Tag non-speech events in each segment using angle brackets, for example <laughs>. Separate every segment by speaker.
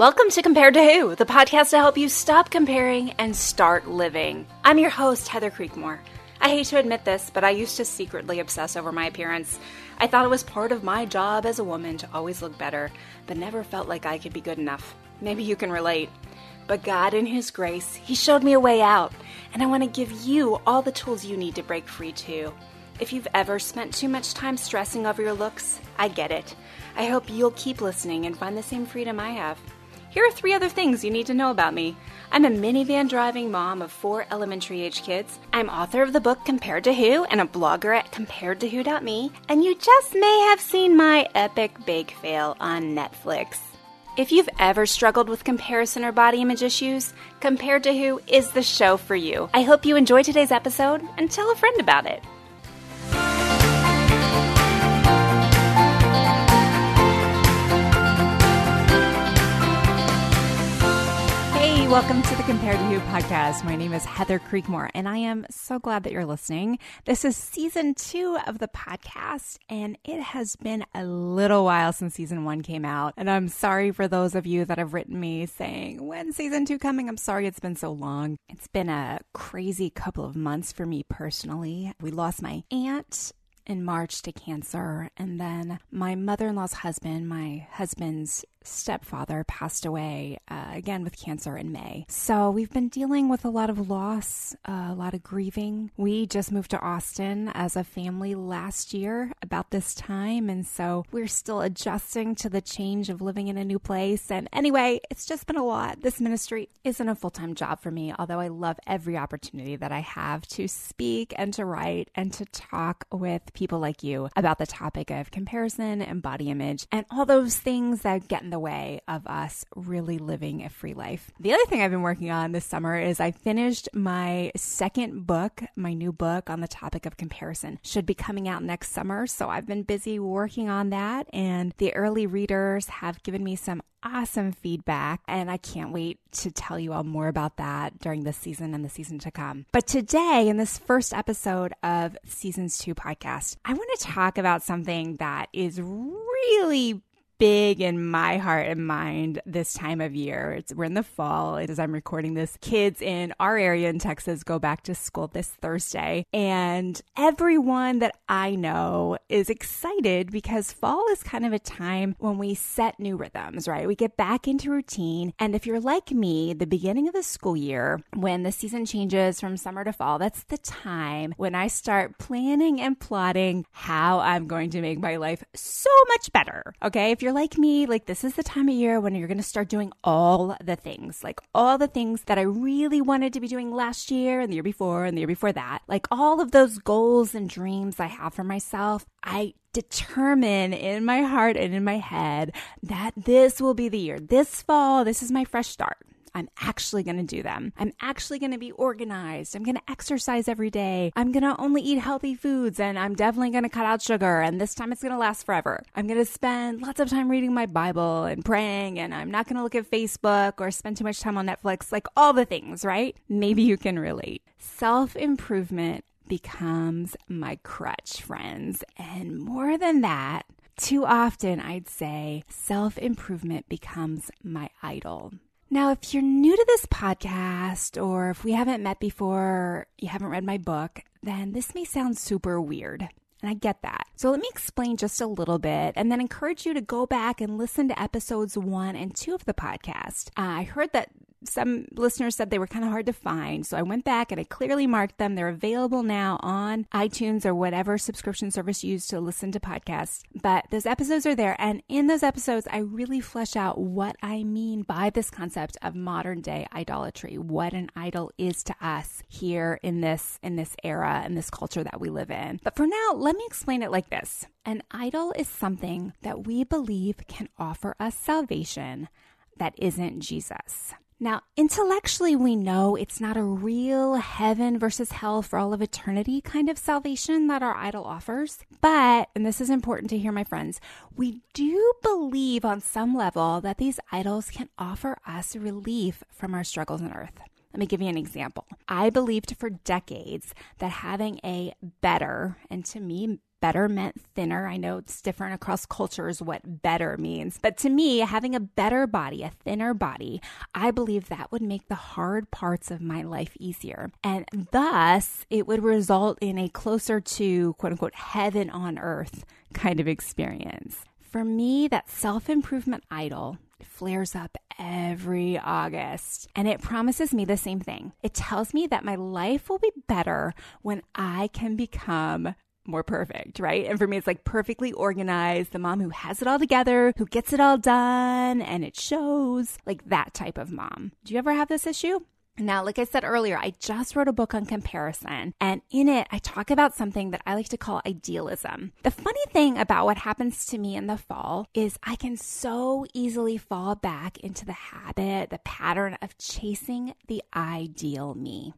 Speaker 1: Welcome to Compared to Who, the podcast to help you stop comparing and start living. I'm your host, Heather Creekmore. I hate to admit this, but I used to secretly obsess over my appearance. I thought it was part of my job as a woman to always look better, but never felt like I could be good enough. Maybe you can relate. But God, in His grace, He showed me a way out, and I want to give you all the tools you need to break free too. If you've ever spent too much time stressing over your looks, I get it. I hope you'll keep listening and find the same freedom I have. Here are three other things you need to know about me. I'm a minivan driving mom of four elementary age kids. I'm author of the book Compared to Who and a blogger at comparedtowho.me. And you just may have seen my epic bake fail on Netflix. If you've ever struggled with comparison or body image issues, Compared to Who is the show for you. I hope you enjoy today's episode and tell a friend about it. Welcome to the Compared to Who podcast. My name is Heather Creekmore, and I am so glad that you're listening. This is season two of the podcast, and it has been a little while since season one came out. And I'm sorry for those of you that have written me saying, When season two coming? I'm sorry it's been so long. It's been a crazy couple of months for me personally. We lost my aunt in March to cancer. And then my mother in law's husband, my husband's stepfather passed away uh, again with cancer in May. So we've been dealing with a lot of loss, uh, a lot of grieving. We just moved to Austin as a family last year about this time. And so we're still adjusting to the change of living in a new place. And anyway, it's just been a lot. This ministry isn't a full time job for me, although I love every opportunity that I have to speak and to write and to talk with people like you about the topic of comparison and body image and all those things that get the way of us really living a free life. The other thing I've been working on this summer is I finished my second book, my new book on the topic of comparison. Should be coming out next summer. So I've been busy working on that, and the early readers have given me some awesome feedback, and I can't wait to tell you all more about that during this season and the season to come. But today, in this first episode of Seasons 2 podcast, I want to talk about something that is really big in my heart and mind this time of year. It's, we're in the fall as I'm recording this. Kids in our area in Texas go back to school this Thursday, and everyone that I know is excited because fall is kind of a time when we set new rhythms, right? We get back into routine. And if you're like me, the beginning of the school year, when the season changes from summer to fall, that's the time when I start planning and plotting how I'm going to make my life so much better. Okay. If you're you're like me, like this is the time of year when you're going to start doing all the things, like all the things that I really wanted to be doing last year and the year before and the year before that. Like all of those goals and dreams I have for myself, I determine in my heart and in my head that this will be the year. This fall, this is my fresh start. I'm actually going to do them. I'm actually going to be organized. I'm going to exercise every day. I'm going to only eat healthy foods and I'm definitely going to cut out sugar. And this time it's going to last forever. I'm going to spend lots of time reading my Bible and praying and I'm not going to look at Facebook or spend too much time on Netflix, like all the things, right? Maybe you can relate. Self improvement becomes my crutch, friends. And more than that, too often I'd say self improvement becomes my idol. Now, if you're new to this podcast, or if we haven't met before, you haven't read my book, then this may sound super weird. And I get that. So let me explain just a little bit and then encourage you to go back and listen to episodes one and two of the podcast. Uh, I heard that some listeners said they were kind of hard to find. So I went back and I clearly marked them. They're available now on iTunes or whatever subscription service you use to listen to podcasts. But those episodes are there. And in those episodes, I really flesh out what I mean by this concept of modern day idolatry, what an idol is to us here in this, in this era, in this culture that we live in. But for now, let me explain it like this. An idol is something that we believe can offer us salvation that isn't Jesus. Now, intellectually, we know it's not a real heaven versus hell for all of eternity kind of salvation that our idol offers. But, and this is important to hear, my friends, we do believe on some level that these idols can offer us relief from our struggles on earth. Let me give you an example. I believed for decades that having a better, and to me, better meant thinner. I know it's different across cultures what better means, but to me, having a better body, a thinner body, I believe that would make the hard parts of my life easier. And thus, it would result in a closer to quote unquote heaven on earth kind of experience. For me, that self improvement idol flares up every August and it promises me the same thing. It tells me that my life will be better when I can become more perfect, right? And for me, it's like perfectly organized, the mom who has it all together, who gets it all done, and it shows like that type of mom. Do you ever have this issue? Now, like I said earlier, I just wrote a book on comparison, and in it, I talk about something that I like to call idealism. The funny thing about what happens to me in the fall is I can so easily fall back into the habit, the pattern of chasing the ideal me,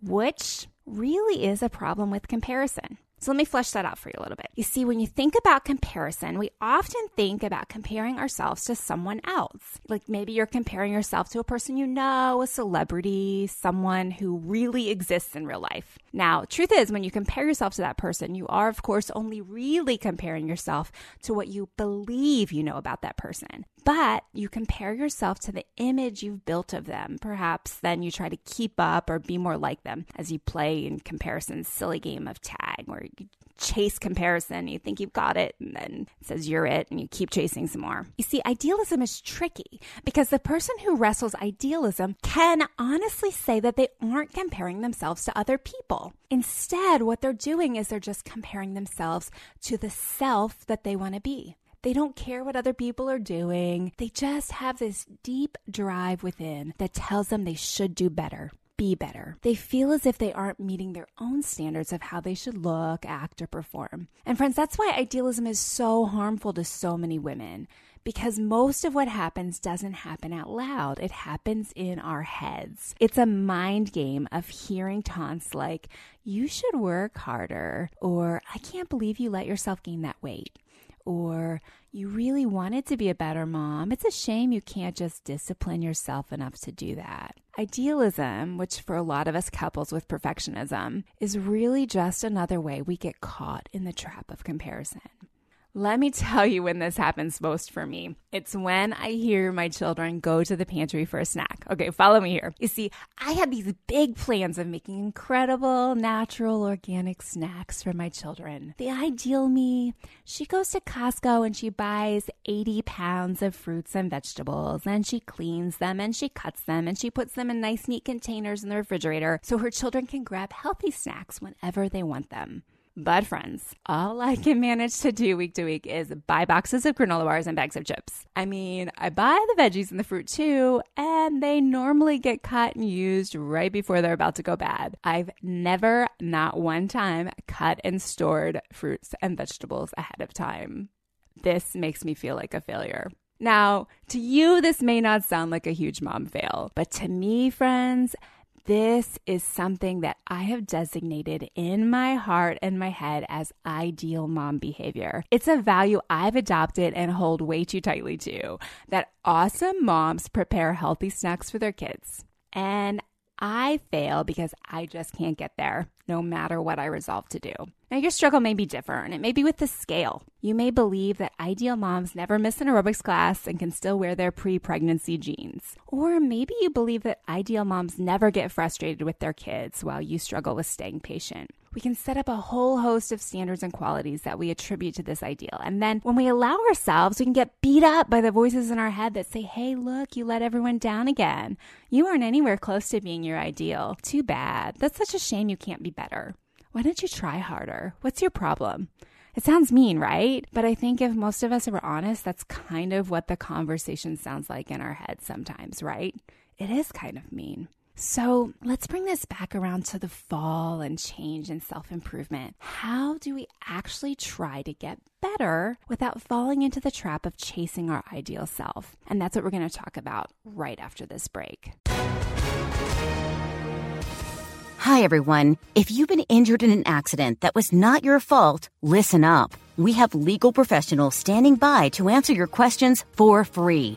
Speaker 1: which really is a problem with comparison. So let me flesh that out for you a little bit. You see, when you think about comparison, we often think about comparing ourselves to someone else. Like maybe you're comparing yourself to a person you know, a celebrity, someone who really exists in real life. Now, truth is, when you compare yourself to that person, you are, of course, only really comparing yourself to what you believe you know about that person. But you compare yourself to the image you've built of them. Perhaps then you try to keep up or be more like them as you play in comparison's silly game of tag where you chase comparison. You think you've got it, and then it says you're it, and you keep chasing some more. You see, idealism is tricky because the person who wrestles idealism can honestly say that they aren't comparing themselves to other people. Instead, what they're doing is they're just comparing themselves to the self that they want to be. They don't care what other people are doing. They just have this deep drive within that tells them they should do better be better. They feel as if they aren't meeting their own standards of how they should look, act, or perform. And friends, that's why idealism is so harmful to so many women. Because most of what happens doesn't happen out loud. It happens in our heads. It's a mind game of hearing taunts like, you should work harder, or I can't believe you let yourself gain that weight or you really wanted to be a better mom. It's a shame you can't just discipline yourself enough to do that. Idealism, which for a lot of us couples with perfectionism, is really just another way we get caught in the trap of comparison. Let me tell you when this happens most for me. It's when I hear my children go to the pantry for a snack. Okay, follow me here. You see, I had these big plans of making incredible, natural, organic snacks for my children. The ideal me, she goes to Costco and she buys 80 pounds of fruits and vegetables and she cleans them and she cuts them and she puts them in nice, neat containers in the refrigerator so her children can grab healthy snacks whenever they want them. But, friends, all I can manage to do week to week is buy boxes of granola bars and bags of chips. I mean, I buy the veggies and the fruit too, and they normally get cut and used right before they're about to go bad. I've never, not one time, cut and stored fruits and vegetables ahead of time. This makes me feel like a failure. Now, to you, this may not sound like a huge mom fail, but to me, friends, this is something that I have designated in my heart and my head as ideal mom behavior. It's a value I've adopted and hold way too tightly to that awesome moms prepare healthy snacks for their kids. And I fail because I just can't get there, no matter what I resolve to do. Now, your struggle may be different. It may be with the scale. You may believe that ideal moms never miss an aerobics class and can still wear their pre pregnancy jeans. Or maybe you believe that ideal moms never get frustrated with their kids while you struggle with staying patient we can set up a whole host of standards and qualities that we attribute to this ideal. And then when we allow ourselves, we can get beat up by the voices in our head that say, hey, look, you let everyone down again. You aren't anywhere close to being your ideal. Too bad. That's such a shame you can't be better. Why don't you try harder? What's your problem? It sounds mean, right? But I think if most of us were honest, that's kind of what the conversation sounds like in our heads sometimes, right? It is kind of mean. So let's bring this back around to the fall and change and self improvement. How do we actually try to get better without falling into the trap of chasing our ideal self? And that's what we're going to talk about right after this break.
Speaker 2: Hi, everyone. If you've been injured in an accident that was not your fault, listen up. We have legal professionals standing by to answer your questions for free.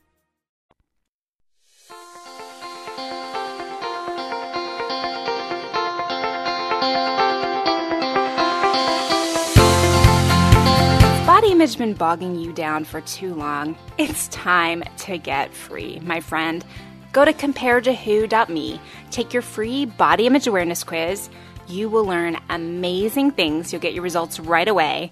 Speaker 1: Body image been bogging you down for too long. It's time to get free, my friend. Go to comparedtowho.me, take your free body image awareness quiz. You will learn amazing things. You'll get your results right away.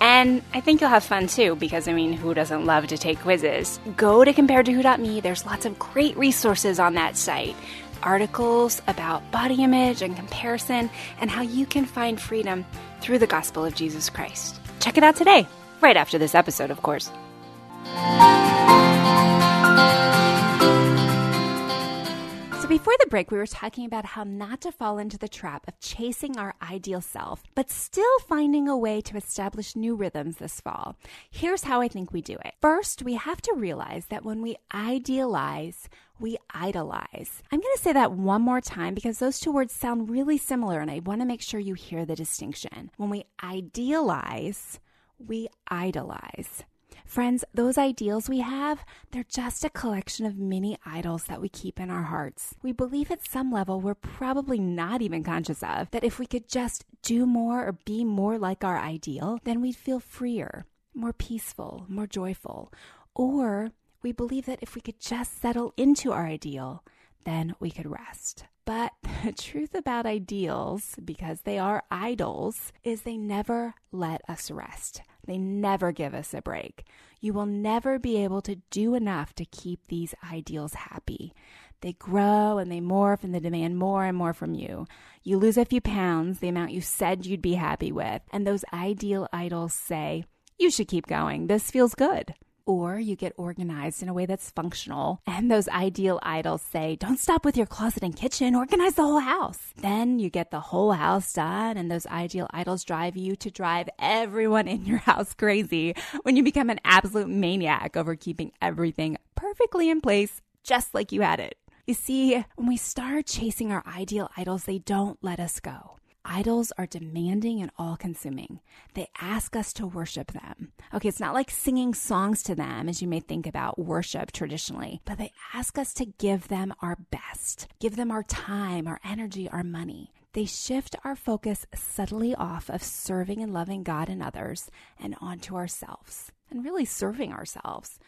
Speaker 1: And I think you'll have fun too, because I mean, who doesn't love to take quizzes? Go to comparedtowho.me. There's lots of great resources on that site. Articles about body image and comparison, and how you can find freedom through the gospel of Jesus Christ. Check it out today, right after this episode, of course. So, before the break, we were talking about how not to fall into the trap of chasing our ideal self, but still finding a way to establish new rhythms this fall. Here's how I think we do it. First, we have to realize that when we idealize, we idolize. I'm going to say that one more time because those two words sound really similar, and I want to make sure you hear the distinction. When we idealize, we idolize. Friends, those ideals we have, they're just a collection of mini idols that we keep in our hearts. We believe at some level we're probably not even conscious of that if we could just do more or be more like our ideal, then we'd feel freer, more peaceful, more joyful. Or we believe that if we could just settle into our ideal, then we could rest. But <laughs> the truth about ideals, because they are idols, is they never let us rest. They never give us a break. You will never be able to do enough to keep these ideals happy. They grow and they morph and they demand more and more from you. You lose a few pounds, the amount you said you'd be happy with, and those ideal idols say, You should keep going. This feels good or you get organized in a way that's functional. And those ideal idols say, don't stop with your closet and kitchen, organize the whole house. Then you get the whole house done, and those ideal idols drive you to drive everyone in your house crazy when you become an absolute maniac over keeping everything perfectly in place, just like you had it. You see, when we start chasing our ideal idols, they don't let us go. Idols are demanding and all consuming. They ask us to worship them. Okay, it's not like singing songs to them as you may think about worship traditionally, but they ask us to give them our best, give them our time, our energy, our money. They shift our focus subtly off of serving and loving God and others and onto ourselves and really serving ourselves.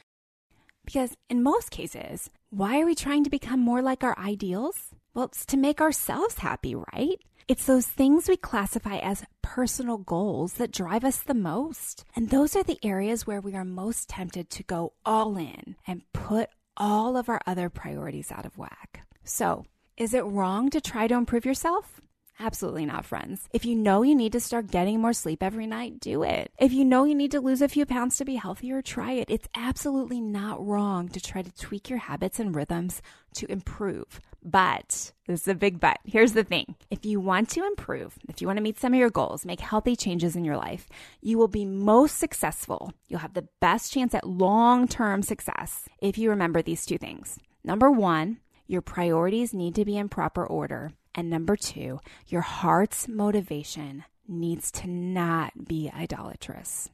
Speaker 1: Because in most cases, why are we trying to become more like our ideals? Well, it's to make ourselves happy, right? It's those things we classify as personal goals that drive us the most. And those are the areas where we are most tempted to go all in and put all of our other priorities out of whack. So, is it wrong to try to improve yourself? Absolutely not, friends. If you know you need to start getting more sleep every night, do it. If you know you need to lose a few pounds to be healthier, try it. It's absolutely not wrong to try to tweak your habits and rhythms to improve. But this is a big but. Here's the thing if you want to improve, if you want to meet some of your goals, make healthy changes in your life, you will be most successful. You'll have the best chance at long term success if you remember these two things. Number one, your priorities need to be in proper order. And number two, your heart's motivation needs to not be idolatrous.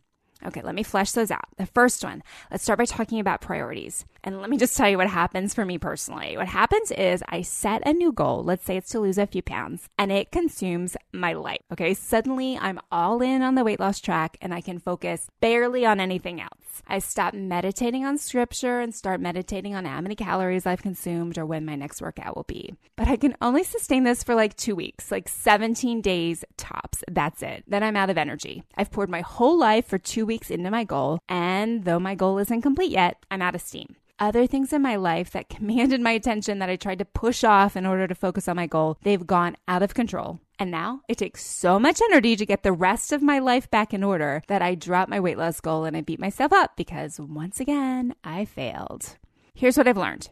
Speaker 1: Okay, let me flesh those out. The first one, let's start by talking about priorities. And let me just tell you what happens for me personally. What happens is I set a new goal, let's say it's to lose a few pounds, and it consumes my life. Okay, suddenly I'm all in on the weight loss track and I can focus barely on anything else. I stop meditating on scripture and start meditating on how many calories I've consumed or when my next workout will be. But I can only sustain this for like two weeks, like 17 days tops. That's it. Then I'm out of energy. I've poured my whole life for two weeks into my goal, and though my goal isn't complete yet, I'm out of steam other things in my life that <laughs> commanded my attention that I tried to push off in order to focus on my goal, they've gone out of control And now it takes so much energy to get the rest of my life back in order that I drop my weight loss goal and I beat myself up because once again, I failed. Here's what I've learned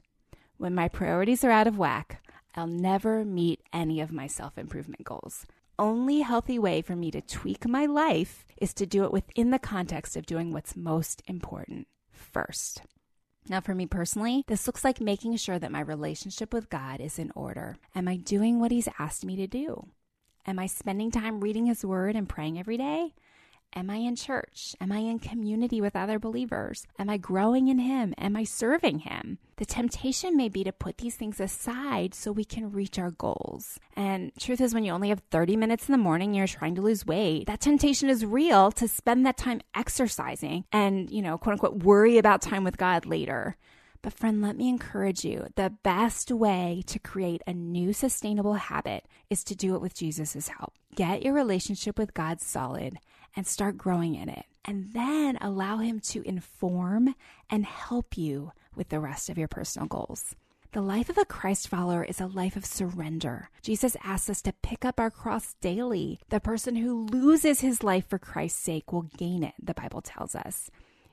Speaker 1: when my priorities are out of whack, I'll never meet any of my self improvement goals. Only healthy way for me to tweak my life is to do it within the context of doing what's most important first. Now, for me personally, this looks like making sure that my relationship with God is in order. Am I doing what He's asked me to do? Am I spending time reading His Word and praying every day? Am I in church? Am I in community with other believers? Am I growing in Him? Am I serving Him? The temptation may be to put these things aside so we can reach our goals. And truth is, when you only have 30 minutes in the morning, you're trying to lose weight, that temptation is real to spend that time exercising and, you know, quote unquote, worry about time with God later. But, friend, let me encourage you the best way to create a new sustainable habit is to do it with Jesus' help. Get your relationship with God solid and start growing in it. And then allow Him to inform and help you with the rest of your personal goals. The life of a Christ follower is a life of surrender. Jesus asks us to pick up our cross daily. The person who loses his life for Christ's sake will gain it, the Bible tells us.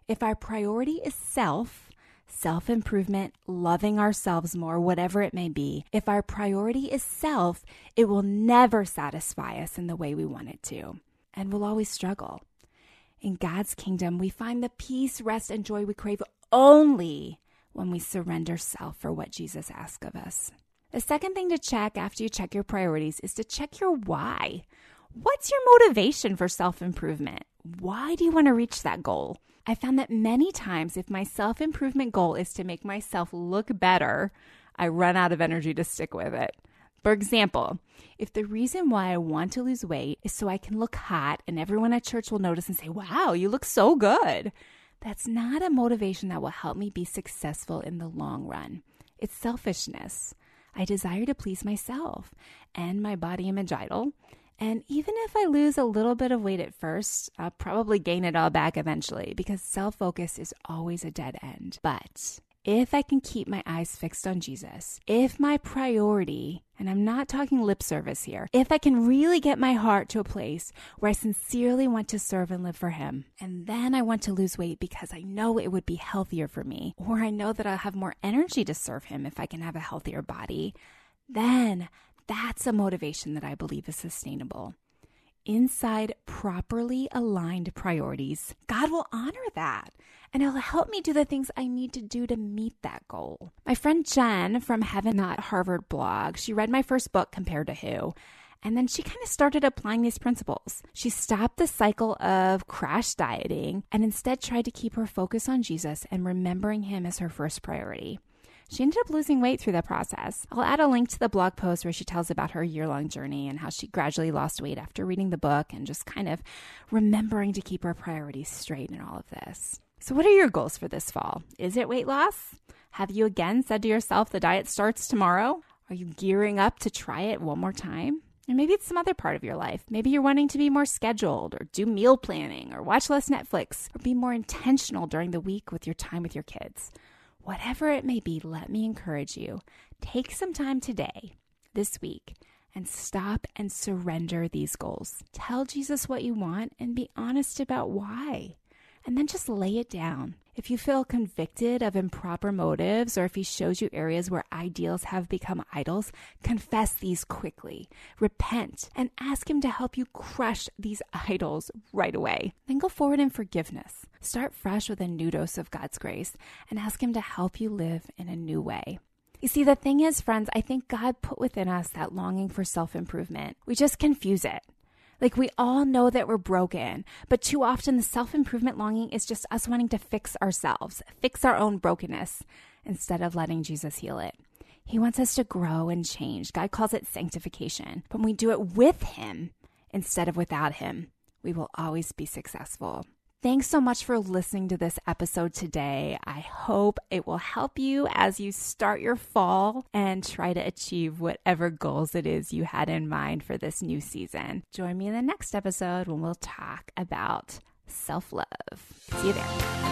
Speaker 1: If our priority is self, self improvement, loving ourselves more, whatever it may be, if our priority is self, it will never satisfy us in the way we want it to, and we'll always struggle. In God's kingdom, we find the peace, rest, and joy we crave only when we surrender self for what Jesus asks of us. The second thing to check after you check your priorities is to check your why. What's your motivation for self improvement? Why do you want to reach that goal? I found that many times, if my self improvement goal is to make myself look better, I run out of energy to stick with it. For example, if the reason why I want to lose weight is so I can look hot and everyone at church will notice and say, wow, you look so good, that's not a motivation that will help me be successful in the long run. It's selfishness. I desire to please myself and my body image idol and even if I lose a little bit of weight at first, I'll probably gain it all back eventually because self focus is always a dead end. But if I can keep my eyes fixed on Jesus, if my priority, and I'm not talking lip service here, if I can really get my heart to a place where I sincerely want to serve and live for Him, and then I want to lose weight because I know it would be healthier for me, or I know that I'll have more energy to serve Him if I can have a healthier body, then that's a motivation that I believe is sustainable. Inside properly aligned priorities, God will honor that and it'll help me do the things I need to do to meet that goal. My friend Jen from Heaven Not Harvard blog, she read my first book, Compared to Who, and then she kind of started applying these principles. She stopped the cycle of crash dieting and instead tried to keep her focus on Jesus and remembering him as her first priority. She ended up losing weight through the process. I'll add a link to the blog post where she tells about her year long journey and how she gradually lost weight after reading the book and just kind of remembering to keep her priorities straight in all of this. So, what are your goals for this fall? Is it weight loss? Have you again said to yourself the diet starts tomorrow? Are you gearing up to try it one more time? And maybe it's some other part of your life. Maybe you're wanting to be more scheduled or do meal planning or watch less Netflix or be more intentional during the week with your time with your kids. Whatever it may be, let me encourage you. Take some time today, this week, and stop and surrender these goals. Tell Jesus what you want and be honest about why. And then just lay it down. If you feel convicted of improper motives or if he shows you areas where ideals have become idols, confess these quickly. Repent and ask him to help you crush these <laughs> idols right away. Then go forward in forgiveness. Start fresh with a new dose of God's grace and ask him to help you live in a new way. You see, the thing is, friends, I think God put within us that longing for self improvement. We just confuse it. Like we all know that we're broken, but too often the self improvement longing is just us wanting to fix ourselves, fix our own brokenness, instead of letting Jesus heal it. He wants us to grow and change. God calls it sanctification. But when we do it with Him instead of without Him, we will always be successful. Thanks so much for listening to this episode today. I hope it will help you as you start your fall and try to achieve whatever goals it is you had in mind for this new season. Join me in the next episode when we'll talk about self love. See you there.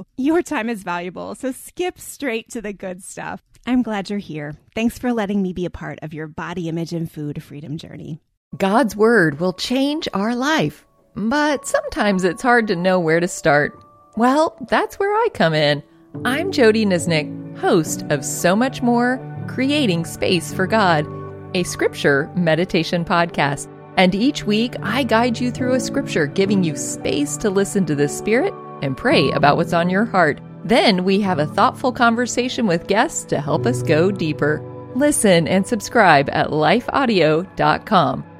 Speaker 1: you. Your time is valuable, so skip straight to the good stuff. I'm glad you're here. Thanks for letting me be a part of your body image and food freedom journey.
Speaker 3: God's Word will change our life, but sometimes it's hard to know where to start. Well, that's where I come in. I'm Jodie Niznik, host of So Much More Creating Space for God, a scripture meditation podcast. And each week, I guide you through a scripture, giving you space to listen to the Spirit and pray about what's on your heart. Then we have a thoughtful conversation with guests to help us go deeper. Listen and subscribe at lifeaudio.com.